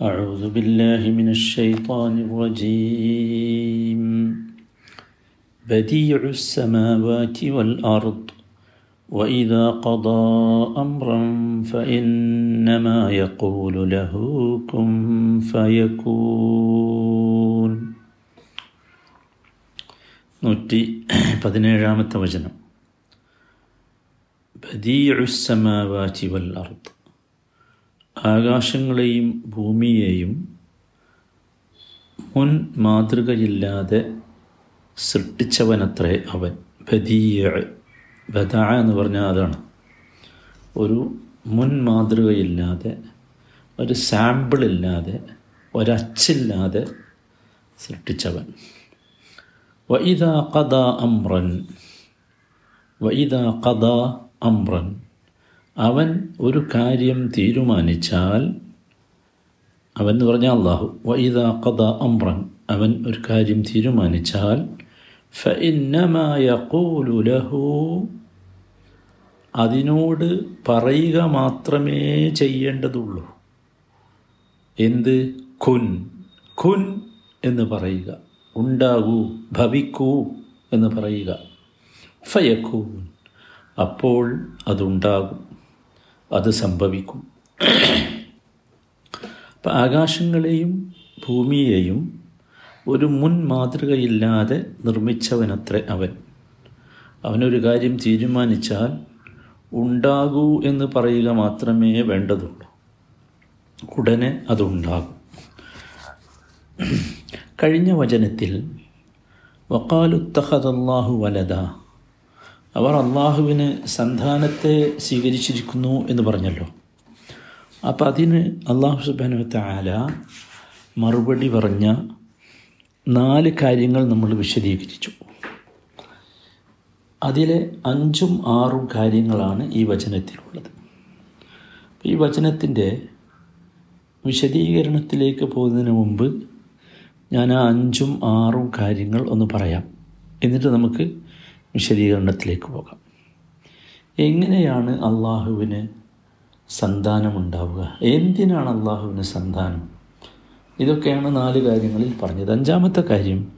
أعوذ بالله من الشيطان الرجيم بديع السماوات والأرض وإذا قضى أمرا فإنما يقول له كن فيكون നൂറ്റി പതിനേഴാമത്തെ വചനം ബദീഉസമാവാചി വൽ അർദ് ആകാശങ്ങളെയും ഭൂമിയെയും മുൻ മാതൃകയില്ലാതെ സൃഷ്ടിച്ചവനത്രേ അവൻ. ബദീയ ബദ എന്ന് പറഞ്ഞാൽ അതാണ്. ഒരു മുൻ മാതൃകയില്ലാതെ ഒരു സാമ്പിളില്ലാതെ ഒരച്ചില്ലാതെ സൃഷ്ടിച്ചവൻ. വൈദ കഥ അമ്രൻ വൈദ കഥ അമ്രൻ. അവൻ ഒരു കാര്യം തീരുമാനിച്ചാൽ അവൻ എന്ന് പറഞ്ഞാൽ അള്ളാഹു വൈദ കഥ അമ്രൻ അവൻ ഒരു കാര്യം തീരുമാനിച്ചാൽ ലഹു അതിനോട് പറയുക മാത്രമേ ചെയ്യേണ്ടതുള്ളൂ. എന്ത്? ഖുൻ. ഖുൻ എന്ന് പറയുക. ഉണ്ടാകൂ ഭവിക്കൂ എന്ന് പറയുക. ഫയക്കൂൻ അപ്പോൾ അതുണ്ടാകും. അത് സംഭവിക്കും. അപ്പം ആകാശങ്ങളെയും ഭൂമിയെയും ഒരു മുൻ മാതൃകയില്ലാതെ നിർമ്മിച്ചവനത്രേ അവൻ. അവനൊരു കാര്യം തീരുമാനിച്ചാൽ ഉണ്ടാകൂ എന്ന് പറയുക മാത്രമേ വേണ്ടതുള്ളൂ. ഉടനെ അതുണ്ടാകും. കഴിഞ്ഞ വചനത്തിൽ വക്കാലുത്തഹദല്ലാഹു വലത അവർ അള്ളാഹുവിന് സന്താനത്തെ സ്വീകരിച്ചിരിക്കുന്നു എന്ന് പറഞ്ഞല്ലോ. അപ്പം അതിന് അള്ളാഹു സുബാനുവത്ത ആല മറുപടി പറഞ്ഞ നാല് കാര്യങ്ങൾ നമ്മൾ വിശദീകരിച്ചു. അതിലെ അഞ്ചും ആറും കാര്യങ്ങളാണ് ഈ വചനത്തിലുള്ളത്. ഈ വചനത്തിന്റെ വിശദീകരണത്തിലേക്ക് പോകുന്നതിന് മുമ്പ് ഞാൻ ആ അഞ്ചും ആറും കാര്യങ്ങൾ ഒന്ന് പറയാം. എന്നിട്ട് നമുക്ക് വിശദീകരണത്തിലേക്ക് പോകാം. എങ്ങനെയാണ് അള്ളാഹുവിന് സന്താനമുണ്ടാവുക? എന്തിനാണ് അള്ളാഹുവിന് സന്താനം? ഇതൊക്കെയാണ് നാല് കാര്യങ്ങളിൽ പറഞ്ഞത്. അഞ്ചാമത്തെ കാര്യം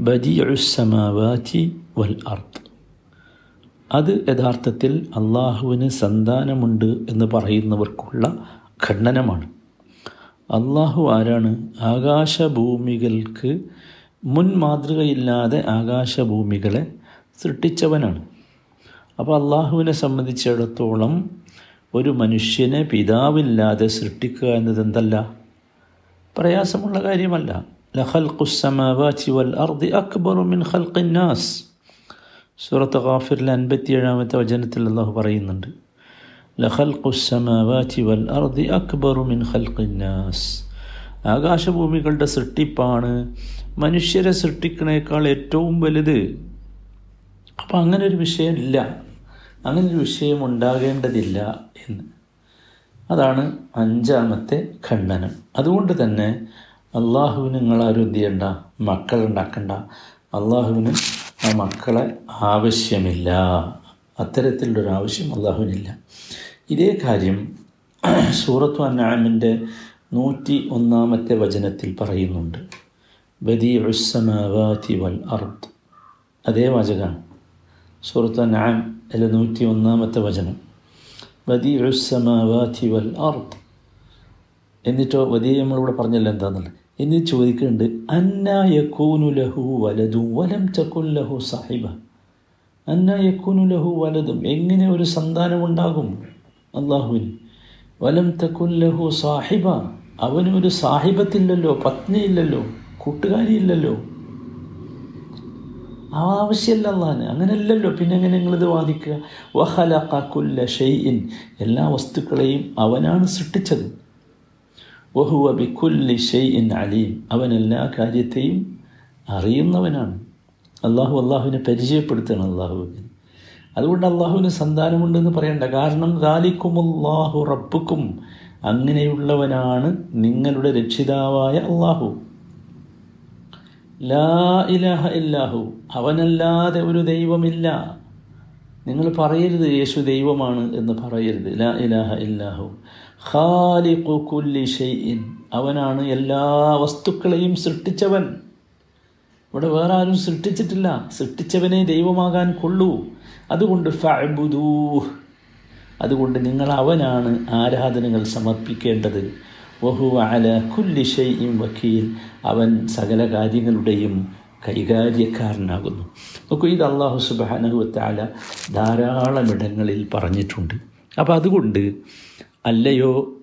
ബദിയുസമാവാചി വൽ അർത്ത് അത് യഥാർത്ഥത്തിൽ അള്ളാഹുവിന് സന്താനമുണ്ട് എന്ന് പറയുന്നവർക്കുള്ള ഖണ്ഡനമാണ്. അള്ളാഹു ആരാണ്? ആകാശഭൂമികൾക്ക് മുൻ മാതൃകയില്ലാതെ ആകാശഭൂമികളെ സൃഷ്ടിച്ചവനാണ്. അപ്പോൾ അള്ളാഹുവിനെ സംബന്ധിച്ചിടത്തോളം ഒരു മനുഷ്യനെ പിതാവില്ലാതെ സൃഷ്ടിക്കുക എന്നത് എന്തല്ല? പ്രയാസമുള്ള കാര്യമല്ല. ലഹൽ ഖുസ്സമാവാച്ചി വൽ അർദി അക്ബറു മിൻ ഖൽഖിന്നാസ് സൂറത്ത് ഖാഫിറിലെ അൻപത്തിയേഴാമത്തെ വചനത്തിൽ അള്ളാഹു പറയുന്നുണ്ട് ലഖൽഖുസമാവാറ്റി വൽ അർദി അക്ബറു മിൻ ഖൽഖിന്നാസ് ആകാശഭൂമികളുടെ സൃഷ്ടിപ്പാണ് മനുഷ്യരെ സൃഷ്ടിക്കണേക്കാൾ ഏറ്റവും വലുത്. അപ്പം അങ്ങനെ ഒരു വിഷയമില്ല. അങ്ങനെ ഒരു വിഷയം ഉണ്ടാകേണ്ടതില്ല എന്ന്. അതാണ് അഞ്ചാമത്തെ ഖണ്ഡനം. അതുകൊണ്ട് തന്നെ അള്ളാഹുവിന് എന്ത് ചെയ്യണ്ട മക്കളുണ്ടാക്കണ്ട അള്ളാഹുവിന് ആ മക്കളെ ആവശ്യമില്ല. അത്തരത്തിലുള്ളൊരു ആവശ്യം അള്ളാഹുവിനില്ല. ഇതേ കാര്യം സൂറത്തു അന്നാമിന്റെ നൂറ്റി ഒന്നാമത്തെ വചനത്തിൽ പറയുന്നുണ്ട്. ബദി ഉസ്സമാവാതി വൽ അർദ്. അതേ വാചകമാണ്. സൂറത്ത് നാം അല്ലെ നൂറ്റി ഒന്നാമത്തെ വചനം. വതി ഉസ്സമാവാതി വൽ അർദ്. എന്നിട്ടോ വദി നമ്മളിവിടെ പറഞ്ഞല്ലോ എന്താണെന്നുള്ളത് എന്നിട്ട് ചോദിക്കുന്നുണ്ട് അന്ന യക്കൂനു ലഹു വലതും വലം ചക്കുൻ ലഹു സാഹിബ. അന്ന യക്കൂനു ലഹു വലതും എങ്ങനെ ഒരു സന്താനമുണ്ടാകും അള്ളാഹുവിന് വലം തക്കുൻ ലഹു സാഹിബ. അവനൊരു സാഹിബത്തില്ലല്ലോ പത്നിയില്ലല്ലോ കൂട്ടുകാരിയില്ലല്ലോ. ആവശ്യമല്ല എന്നാണ് അങ്ങനെയല്ലല്ലോ. പിന്നെ എങ്ങനെ നിങ്ങളിത് വാദിക്കുക? വഹലക്കുല്ല ഷെയ്ഇൻ എല്ലാ വസ്തുക്കളെയും അവനാണ് സൃഷ്ടിച്ചത്. വഹുവ ബിക്കുല്ലി ഷെയ്ഇൻ അലീം. അവൻ എല്ലാ കാര്യത്തെയും അറിയുന്നവനാണ്. അള്ളാഹു അള്ളാഹുവിനെ പരിചയപ്പെടുത്തണം അള്ളാഹുവിന് അതുകൊണ്ട് അള്ളാഹുവിന് സന്താനമുണ്ടെന്ന് പറയണ്ട. കാരണം ദാലിക്കുമുല്ലാഹു റബ്ബുക്കും അങ്ങനെയുള്ളവനാണ് നിങ്ങളുടെ രക്ഷിതാവായ അള്ളാഹു ലാ ഇലാഹ ഇല്ലാഹു. അവനല്ലാതെ ഒരു ദൈവമില്ല. നിങ്ങൾ പറയരുത് യേശു ദൈവമാണ് എന്ന് പറയരുത്. ലാ ഇലാഹ ഇല്ലാഹു. ഖാലിഖു കുല്ലി ഷൈഇൻ. അവനാണ് എല്ലാ വസ്തുക്കളെയും സൃഷ്ടിച്ചവൻ. ഇവിടെ വേറെ ആരും സൃഷ്ടിച്ചിട്ടില്ല. സൃഷ്ടിച്ചവനെ ദൈവമാകാൻ കൊള്ളൂ. അതുകൊണ്ട് ഫഅബുദൂ അതുകൊണ്ട് നിങ്ങൾ അവനാണ് ആരാധനകൾ സമർപ്പിക്കേണ്ടത്. വഹു കുല്ലി ഷൈഇൻ വക്കീൽ. അവൻ സകല കാര്യങ്ങളുടെയും കൈകാര്യക്കാരനാകുന്നു. നോക്കൂ ഇത് അള്ളാഹു സുബാനഹുവത്താല ധാരാളം ഇടങ്ങളിൽ പറഞ്ഞിട്ടുണ്ട്. അപ്പോൾ അതുകൊണ്ട് അല്ലയോ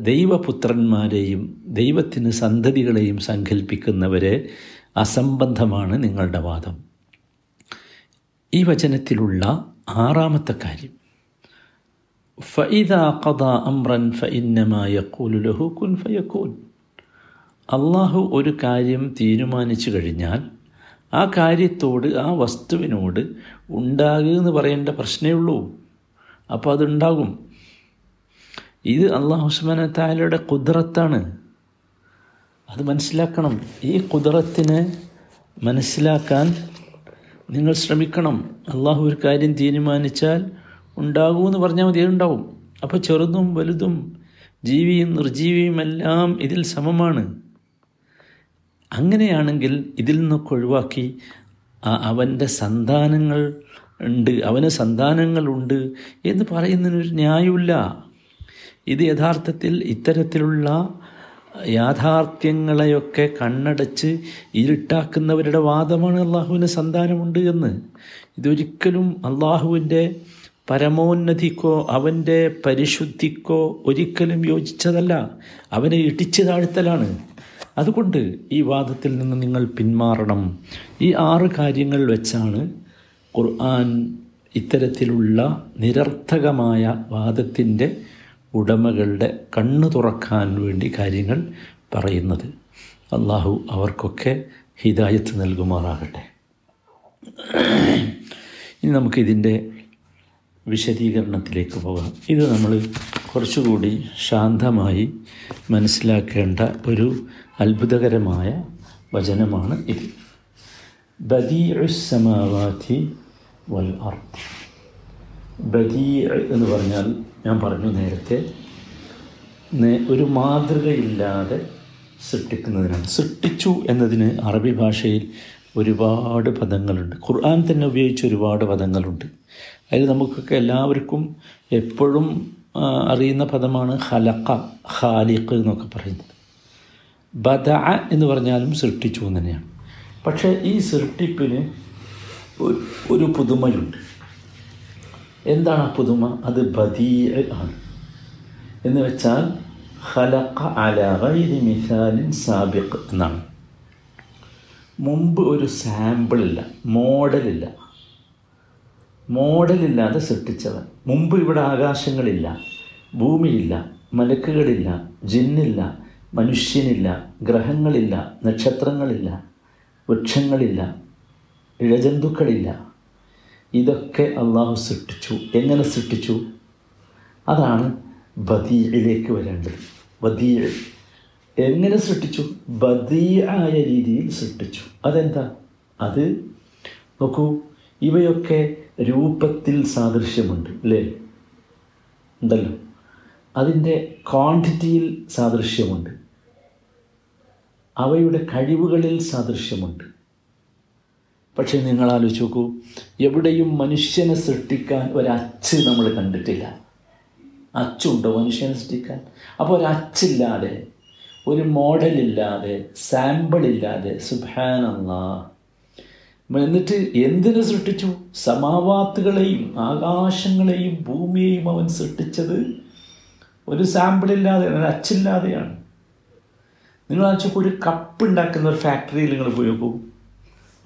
ദൈവപുത്രന്മാരെയും ദൈവത്തിന് സന്തതികളെയും സങ്കല്പിക്കുന്നവരെ അസംബന്ധമാണ് നിങ്ങളുടെ വാദം. ഈ വചനത്തിലുള്ള ആറാമത്തെ കാര്യം. ഫഇദാ കഥ അമ്രൻ ഫഇന്നമായ കൂലുലഹു കുൻ ഫയക്കൂൻ അള്ളാഹു ഒരു കാര്യം തീരുമാനിച്ചു കഴിഞ്ഞാൽ ആ കാര്യത്തോട് ആ വസ്തുവിനോട് ഉണ്ടാകുക എന്ന് പറയേണ്ട പ്രശ്നമേ ഉള്ളൂ. അപ്പോൾ അതുണ്ടാകും. ഇത് അള്ളാഹു ഉസ്മാന താലയുടെ അത് മനസ്സിലാക്കണം. ഈ കുതിരത്തിനെ മനസ്സിലാക്കാൻ നിങ്ങൾ ശ്രമിക്കണം. അള്ളാഹു ഒരു കാര്യം തീരുമാനിച്ചാൽ ഉണ്ടാകുമെന്ന് പറഞ്ഞാൽ മതി ഉണ്ടാവും അപ്പോൾ ചെറുതും വലുതും ജീവിയും നിർജീവിയും എല്ലാം ഇതിൽ സമമാണ്. അങ്ങനെയാണെങ്കിൽ ഇതിൽ നിന്നൊക്കെ ഒഴിവാക്കി അവന്റെ സന്താനങ്ങൾ ഉണ്ട് അവന് സന്താനങ്ങളുണ്ട് എന്ന് പറയുന്നതിനൊരു ന്യായമില്ല ഇത് യഥാർത്ഥത്തിൽ ഇത്തരത്തിലുള്ള യാഥാർത്ഥ്യങ്ങളെയൊക്കെ കണ്ണടച്ച് ഇരുട്ടാക്കുന്നവരുടെ വാദമാണ് അള്ളാഹുവിന് സന്താനമുണ്ട് എന്ന്. ഇതൊരിക്കലും അള്ളാഹുവിന്റെ പരമോന്നതിക്കോ അവന്റെ പരിശുദ്ധിക്കോ ഒരിക്കലും യോജിച്ചതല്ല. അവനെ ഇടിച്ചു താഴ്ത്തലാണ് അതുകൊണ്ട് ഈ വാദത്തിൽ നിന്ന് നിങ്ങൾ പിന്മാറണം. ഈ ആറ് കാര്യങ്ങൾ വെച്ചാണ് ഖുർആൻ ഇത്തരത്തിലുള്ള നിരർത്ഥകമായ വാദത്തിന്റെ ഉടമകളുടെ കണ്ണു തുറക്കാൻ വേണ്ടി കാര്യങ്ങൾ പറയുന്നത്. അള്ളാഹു അവർക്കൊക്കെ ഹിദായത്ത് നൽകുമാറാകട്ടെ. ഇനി നമുക്കിതിന്റെ വിശദീകരണത്തിലേക്ക് പോകാം. ഇത് നമ്മൾ കുറച്ചുകൂടി ശാന്തമായി മനസ്സിലാക്കേണ്ട ഒരു അത്ഭുതകരമായ വചനമാണ് ഇത്. ബദീസമാവാധി വൽ അർദ്. ബദീ എന്ന് പറഞ്ഞാൽ ഞാൻ പറഞ്ഞു നേരത്തെ ഒരു മാതൃകയില്ലാതെ സൃഷ്ടിക്കുന്നതിനാണ്. സൃഷ്ടിച്ചു എന്നതിന് അറബി ഭാഷയിൽ ഒരുപാട് പദങ്ങളുണ്ട്. ഖുർആൻ തന്നെ ഉപയോഗിച്ച ഒരുപാട് പദങ്ങളുണ്ട്. അതിൽ നമുക്കൊക്കെ എല്ലാവർക്കും എപ്പോഴും അറിയുന്ന പദമാണ് ഹലക്ക ഖാലിഖ് എന്നൊക്കെ പറയുന്നത്. ബദ എന്ന് പറഞ്ഞാലും സൃഷ്ടിച്ചു തന്നെയാണ് പക്ഷേ ഈ സൃഷ്ടിപ്പിന് ഒരു- പുതുമയുണ്ട്. എന്താണ് ആ പുതുമ? അത് ബദീ ആണ്. എന്ന് വെച്ചാൽ ഹലക്ക അല മിസാലിൻ സാബിഖ് എന്നാണ്. മുമ്പ് ഒരു സാമ്പിളില്ല മോഡലില്ല മോഡലില്ലാതെ സൃഷ്ടിച്ചവൻ. മുമ്പ് ഇവിടെ ആകാശങ്ങളില്ല ഭൂമിയില്ല മലക്കുകളില്ല ജിന്നില്ല മനുഷ്യനില്ല ഗ്രഹങ്ങളില്ല നക്ഷത്രങ്ങളില്ല വൃക്ഷങ്ങളില്ല ഇഴജന്തുക്കളില്ല. ഇതൊക്കെ അള്ളാഹു സൃഷ്ടിച്ചു. എങ്ങനെ സൃഷ്ടിച്ചു? അതാണ് ബദീയിലേക്ക് വരേണ്ടത്. ബദീഴ് എങ്ങനെ സൃഷ്ടിച്ചു? ബദിയായ രീതിയിൽ സൃഷ്ടിച്ചു. അതെന്താ? അത് നോക്കൂ ഇവയൊക്കെ രൂപത്തിൽ സാദൃശ്യമുണ്ട് അല്ലേ ഉണ്ടല്ലോ. അതിന്റെ ക്വാണ്ടിറ്റിയിൽ സാദൃശ്യമുണ്ട്. അവയുടെ കഴിവുകളിൽ സാദൃശ്യമുണ്ട്. പക്ഷേ നിങ്ങൾ ആലോചിച്ച് നോക്കൂ എവിടെയും മനുഷ്യനെ സൃഷ്ടിക്കാൻ ഒരച്ച് നമ്മൾ കണ്ടിട്ടില്ല. അച്ചുണ്ടോ മനുഷ്യനെ സൃഷ്ടിക്കാൻ? അപ്പോൾ ഒരച്ചില്ലാതെ ഒരു മോഡലില്ലാതെ സാമ്പിളില്ലാതെ സുബാനല്ലാ എന്നിട്ട് എന്തിനു സൃഷ്ടിച്ചു? സമാവാത്തുകളെയും ആകാശങ്ങളെയും ഭൂമിയെയും അവൻ സൃഷ്ടിച്ചത് ഒരു സാമ്പിളില്ലാതെ ഒരു അച്ചില്ലാതെയാണ്. നിങ്ങൾ വെച്ചാൽ ഒരു കപ്പ് ഉണ്ടാക്കുന്ന ഒരു ഫാക്ടറിയിൽ നിങ്ങൾ പോയി നോക്കും.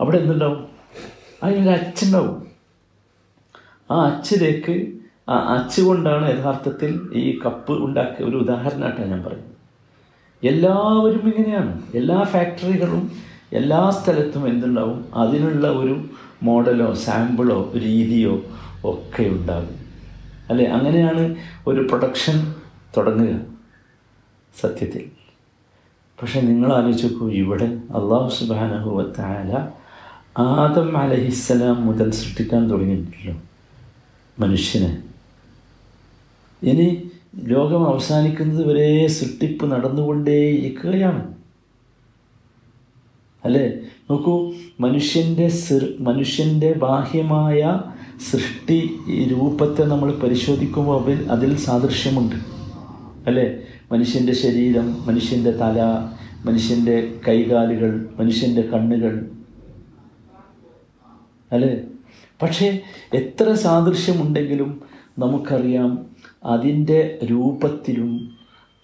അവിടെ എന്തുണ്ടാവും? അതിനൊരു അച്ചുണ്ടാവും ആ അച്ചിലേക്ക് ആ അച്ച് കൊണ്ടാണ് യഥാർത്ഥത്തിൽ ഈ കപ്പ് ഉണ്ടാക്കിയ ഒരു ഉദാഹരണമായിട്ടാണ് ഞാൻ പറയുന്നത്. എല്ലാവരും ഇങ്ങനെയാണ്. എല്ലാ ഫാക്ടറികളും എല്ലാ സ്ഥലത്തും എന്തുണ്ടാവും? അതിനുള്ള ഒരു മോഡലോ സാമ്പിളോ രീതിയോ ഒക്കെ ഉണ്ടാകും. അല്ലേ? അങ്ങനെയാണ് ഒരു പ്രൊഡക്ഷൻ തുടങ്ങുക. സത്യത്തിൽ. പക്ഷെ നിങ്ങൾ ആലോചിച്ച് നോക്കൂ ഇവിടെ അള്ളാഹു സുബാനഹുവത്തായ ആദം അലഹിസ്സലാം മുതൽ സൃഷ്ടിക്കാൻ തുടങ്ങിയിട്ടില്ലോ മനുഷ്യനെ. ഇനി ലോകം അവസാനിക്കുന്നത് വരെ സൃഷ്ടിപ്പ് നടന്നുകൊണ്ടേയിരിക്കുകയാണ്. അല്ലേ? നോക്കൂ മനുഷ്യന്റെ മനുഷ്യന്റെ ബാഹ്യമായ സൃഷ്ടി രൂപത്തെ നമ്മൾ പരിശോധിക്കുമ്പോൾ അതിൽ അതിൽ സാദൃശ്യമുണ്ട്. അല്ലേ? മനുഷ്യന്റെ ശരീരം മനുഷ്യന്റെ തല മനുഷ്യന്റെ കൈകാലുകൾ മനുഷ്യന്റെ കണ്ണുകൾ. അല്ലേ? പക്ഷേ എത്ര സാദൃശ്യമുണ്ടെങ്കിലും നമുക്കറിയാം അതിന്റെ രൂപത്തിലും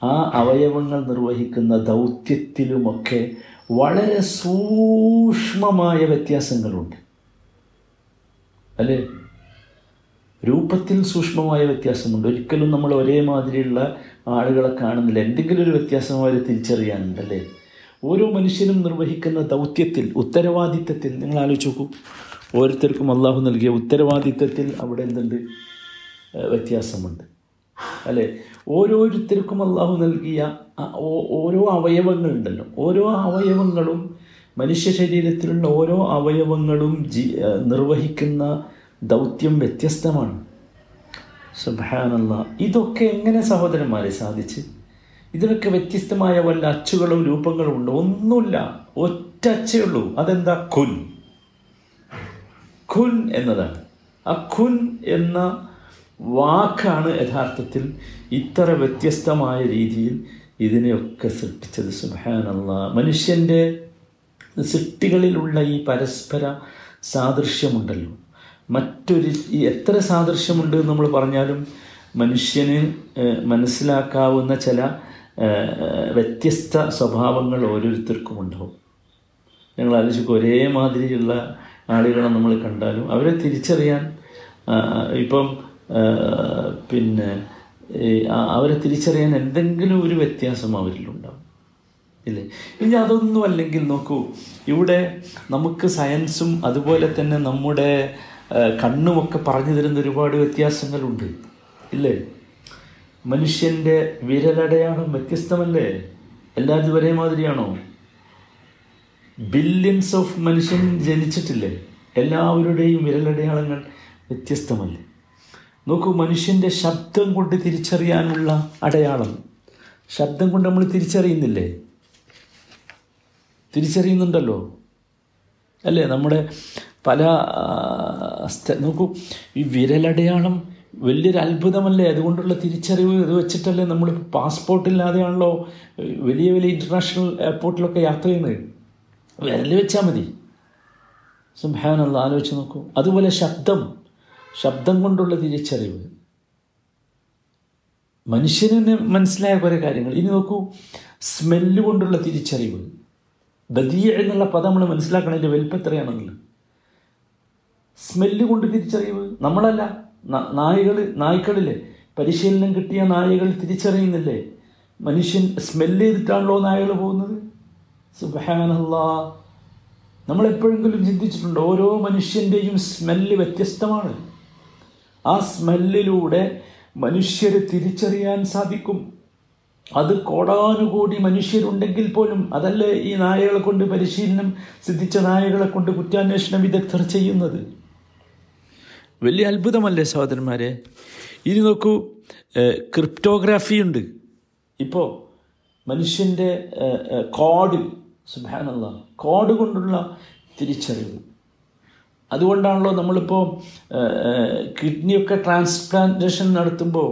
ആ അവയവങ്ങൾ നിർവഹിക്കുന്ന ദൗത്യത്തിലുമൊക്കെ വളരെ സൂക്ഷ്മമായ വ്യത്യാസങ്ങളുണ്ട്. അല്ലേ? രൂപത്തിൽ സൂക്ഷ്മമായ വ്യത്യാസമുണ്ട്. ഒരിക്കലും നമ്മൾ ഒരേ മാതിരിയുള്ള ആളുകളെ കാണുന്നില്ല. എന്തെങ്കിലും ഒരു വ്യത്യാസം അവർ തിരിച്ചറിയാനുണ്ടല്ലേ ഓരോ മനുഷ്യനും നിർവഹിക്കുന്ന ദൗത്യത്തിൽ ഉത്തരവാദിത്തത്തിൽ നിങ്ങൾ ആലോചിച്ച് നോക്കൂ. ഓരോരുത്തർക്കും അള്ളാഹു നൽകിയ ഉത്തരവാദിത്തത്തിൽ അവിടെ എന്തുണ്ട്? വ്യത്യാസമുണ്ട്. അല്ലേ? ഓരോരുത്തർക്കും അള്ളാഹു നൽകിയ ഓരോ അവയവങ്ങളുണ്ടല്ലോ. ഓരോ അവയവങ്ങളും മനുഷ്യ ശരീരത്തിലുള്ള ഓരോ അവയവങ്ങളും ജി നിർവഹിക്കുന്ന ദൗത്യം വ്യത്യസ്തമാണ്. സുബാനല്ല ഇതൊക്കെ എങ്ങനെ സഹോദരന്മാരെ സാധിച്ച്? ഇതിനൊക്കെ വ്യത്യസ്തമായ വല്ല അച്ചുകളും രൂപങ്ങളും ഉണ്ട്? ഒന്നുമില്ല. ഒറ്റ അച്ചേ ഉള്ളൂ. അതെന്താ? കുൻ ഖുൻ എന്നതാണ്. ആ ഖുൻ എന്ന വാക്കാണ് യഥാർത്ഥത്തിൽ ഇത്ര വ്യത്യസ്തമായ രീതിയിൽ ഇതിനെയൊക്കെ സൃഷ്ടിച്ചത്. സുഹാനല്ല മനുഷ്യന്റെ സൃഷ്ടികളിലുള്ള ഈ പരസ്പര സാദൃശ്യമുണ്ടല്ലോ. മറ്റൊരു എത്ര സാദൃശ്യമുണ്ട് എന്ന് നമ്മൾ പറഞ്ഞാലും മനുഷ്യന് മനസ്സിലാക്കാവുന്ന ചില വ്യത്യസ്ത സ്വഭാവങ്ങൾ ഓരോരുത്തർക്കും ഉണ്ടാവും ഞങ്ങൾ ആലോചിക്കും ഒരേ മാതിരിയുള്ള ആളുകളെ നമ്മൾ കണ്ടാലും അവരെ തിരിച്ചറിയാൻ ഇപ്പം പിന്നെ അവരെ തിരിച്ചറിയാൻ എന്തെങ്കിലും ഒരു വ്യത്യാസം അവരിലുണ്ടാവും. ഇല്ലേ? ഇനി അതൊന്നും അല്ലെങ്കിൽ നോക്കൂ ഇവിടെ നമുക്ക് സയൻസും അതുപോലെ തന്നെ നമ്മുടെ കണ്ണുമൊക്കെ പറഞ്ഞു തരുന്ന ഒരുപാട് വ്യത്യാസങ്ങളുണ്ട്. ഇല്ലേ? മനുഷ്യന്റെ വിരലടയാളം വ്യത്യസ്തമല്ലേ? എല്ലാവരും ഒരേ മാതിരിയാണോ? ബില്യൺസ് ഓഫ് മനുഷ്യൻ ജനിച്ചിട്ടില്ലേ? എല്ലാവരുടെയും വിരലടയാളങ്ങൾ വ്യത്യസ്തമല്ലേ? നോക്കൂ മനുഷ്യന്റെ ശബ്ദം കൊണ്ട് തിരിച്ചറിയാനുള്ള അടയാളം. ശബ്ദം കൊണ്ട് നമ്മൾ തിരിച്ചറിയുന്നില്ലേ? തിരിച്ചറിയുന്നുണ്ടല്ലോ. അല്ലേ? നമ്മുടെ പല നോക്കൂ ഈ വിരലടയാളം വലിയൊരു അത്ഭുതമല്ലേ? അതുകൊണ്ടുള്ള തിരിച്ചറിവ് ഇത് വെച്ചിട്ടല്ലേ നമ്മൾ പാസ്പോർട്ടില്ലാതെയാണല്ലോ വലിയ വലിയ ഇന്റർനാഷണൽ എയർപോർട്ടിലൊക്കെ യാത്ര ചെയ്യുന്നത്. വിരൽ വെച്ചാൽ മതി. സുബാനുള്ള ആലോചിച്ച് നോക്കൂ. അതുപോലെ ശബ്ദം. ശബ്ദം കൊണ്ടുള്ള തിരിച്ചറിവ്. മനുഷ്യന് മനസ്സിലായ കുറേ കാര്യങ്ങൾ. ഇനി നോക്കൂ സ്മെല്ല് കൊണ്ടുള്ള തിരിച്ചറിവ്. ബദിയ എന്നുള്ള പദം നമ്മൾ മനസ്സിലാക്കണം അതിന്റെ വലിപ്പം എത്രയാണെന്നുള്ളത് സ്മെല്ല് കൊണ്ട് തിരിച്ചറിവ്. നമ്മളല്ല നായകൾ നായ്ക്കളില്ലേ? പരിശീലനം കിട്ടിയ നായകൾ തിരിച്ചറിയുന്നില്ലേ? മനുഷ്യൻ സ്മെല്ല് ചെയ്തിട്ടാണല്ലോ നായകൾ പോകുന്നത്? സുബാനല്ലാ നമ്മളെപ്പോഴെങ്കിലും ചിന്തിച്ചിട്ടുണ്ട്? ഓരോ മനുഷ്യന്റെയും സ്മെല്ല് വ്യത്യസ്തമാണ്. ആ സ്മെല്ലിലൂടെ മനുഷ്യരെ തിരിച്ചറിയാൻ സാധിക്കും. അത് കോടാനുകൂടി മനുഷ്യരുണ്ടെങ്കിൽ പോലും അതല്ലേ ഈ നായകളെ കൊണ്ട് പരിശീലനം സിദ്ധിച്ച നായകളെ കൊണ്ട് കുറ്റാന്വേഷണ വിദഗ്ധർ ചെയ്യുന്നത്? വലിയ അത്ഭുതമല്ലേ സഹോദരന്മാരെ? ഇനി നോക്കൂ ക്രിപ്റ്റോഗ്രാഫി ഉണ്ട്. ഇപ്പോൾ മനുഷ്യന്റെ കോഡ് സുബാനുള്ള കോഡ് കൊണ്ടുള്ള തിരിച്ചറിവ്. അതുകൊണ്ടാണല്ലോ നമ്മളിപ്പോൾ കിഡ്നിയൊക്കെ ട്രാൻസ്പ്ലാന്റേഷൻ നടത്തുമ്പോൾ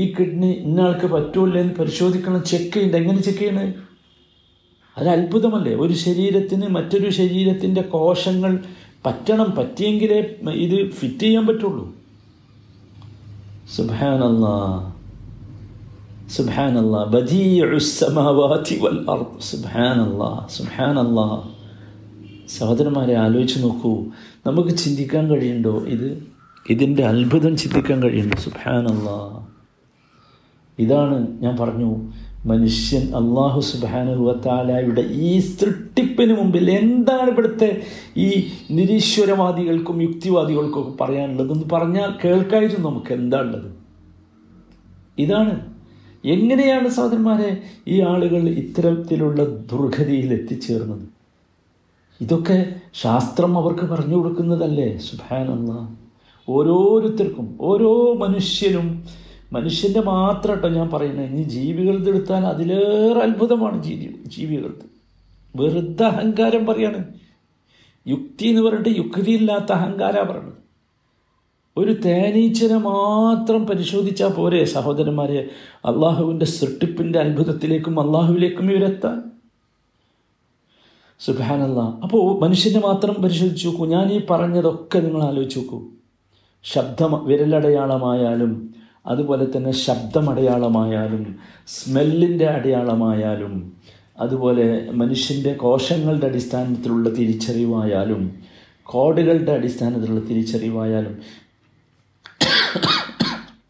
ഈ കിഡ്നി ഇന്ന ആൾക്ക് എന്ന് പരിശോധിക്കണം ചെക്ക് ചെയ്യണ്ട. എങ്ങനെ ചെക്ക് ചെയ്യണത് അത് അത്ഭുതമല്ലേ? ഒരു ശരീരത്തിന് മറ്റൊരു ശരീരത്തിന്റെ കോശങ്ങൾ പറ്റണം പറ്റിയെങ്കിലേ ഇത് ഫിറ്റ് ചെയ്യാൻ പറ്റുള്ളൂ. സുബാനല്ലാ സുബാനല്ലാ അർദ്. സുബാനല്ലാ സുബാനല്ലാ സഹോദരന്മാരെ ആലോചിച്ച് നോക്കൂ. നമുക്ക് ചിന്തിക്കാൻ കഴിയുണ്ടോ ഇത്? ഇതിന്റെ അത്ഭുതം ചിന്തിക്കാൻ കഴിയുന്നുണ്ടോ? സുബാനല്ല ഇതാണ് ഞാൻ പറഞ്ഞു മനുഷ്യൻ അള്ളാഹു സുബാനുവത്താലയുടെ ഈ സൃഷ്ടിപ്പിന് മുമ്പിൽ എന്താണ് ഇവിടുത്തെ ഈ നിരീശ്വരവാദികൾക്കും യുക്തിവാദികൾക്കും ഒക്കെ പറയാനുള്ളതെന്ന് പറഞ്ഞാൽ കേൾക്കായിരുന്നു നമുക്ക് എന്താ ഉള്ളത്. ഇതാണ്. എങ്ങനെയാണ് സഹോദരന്മാരെ ഈ ആളുകൾ ഇത്തരത്തിലുള്ള ദുർഗതിയിൽ എത്തിച്ചേർന്നത്? ഇതൊക്കെ ശാസ്ത്രം അവർക്ക് പറഞ്ഞു കൊടുക്കുന്നതല്ലേ? സുബാനല്ല ഓരോരുത്തർക്കും ഓരോ മനുഷ്യനും മനുഷ്യന്റെ മാത്രം കേട്ടോ ഞാൻ പറയുന്നത് ഇനി ജീവികളുടെ എടുത്താൽ അതിലേറെ അത്ഭുതമാണ് ജീവി ജീവികൾക്ക്. വെറുതെ അഹങ്കാരം പറയാണ്. യുക്തി എന്ന് പറഞ്ഞിട്ട് യുക്തിയില്ലാത്ത അഹങ്കാര പറയുന്നത് ഒരു തേനീച്ചനെ മാത്രം പരിശോധിച്ചാൽ പോരെ സഹോദരന്മാരെ. അള്ളാഹുവിന്റെ സൃഷ്ടിപ്പിന്റെ അത്ഭുതത്തിലേക്കും അള്ളാഹുവിലേക്കും ഇവരെത്താൻ. സുബാനല്ല അപ്പോൾ മനുഷ്യനെ മാത്രം പരിശോധിച്ച് നോക്കൂ ഞാൻ ഈ പറഞ്ഞതൊക്കെ നിങ്ങൾ ആലോചിച്ച് നോക്കൂ ശബ്ദം വിരലടയാളമായാലും അതുപോലെ തന്നെ ശബ്ദമടയാളമായാലും സ്മെല്ലിന്റെ അടയാളമായാലും അതുപോലെ മനുഷ്യന്റെ കോശങ്ങളുടെ അടിസ്ഥാനത്തിലുള്ള തിരിച്ചറിവായാലും കോഡുകളുടെ അടിസ്ഥാനത്തിലുള്ള തിരിച്ചറിവായാലും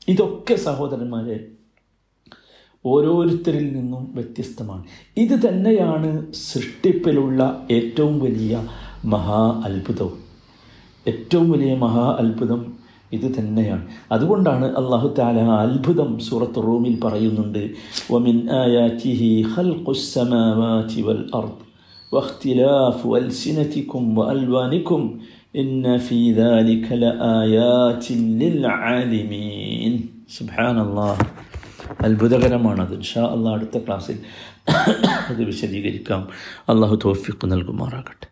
ഇതൊക്കെ സഹോദരന്മാരെ ഓരോരുത്തരിൽ നിന്നും വ്യത്യസ്തമാണ് ഇത് തന്നെയാണ് സൃഷ്ടിപ്പിലുള്ള ഏറ്റവും വലിയ മഹാ അത്ഭുതവും ഏറ്റവും വലിയ മഹാ അത്ഭുതം ഇത് തന്നെയാണ് അതുകൊണ്ടാണ് അള്ളാഹു താല അത്ഭുതം സൂറത്ത് റൂമിൽ പറയുന്നുണ്ട് വമിൻ ആയാറ്റിഹി ഖൽഖുസ് സമാവാതി വൽ അർദ് واختلاف ألسنتكم وألوانكم إن في ذلك لآيات للعالمين سبحان الله അത്ഭുതകരമാണത്. ഇൻഷാ അള്ളാഹ് അടുത്ത ക്ലാസ്സിൽ അത് വിശദീകരിക്കാം. അള്ളാഹു തോഫിക്ക് നൽകുമാറാകട്ടെ.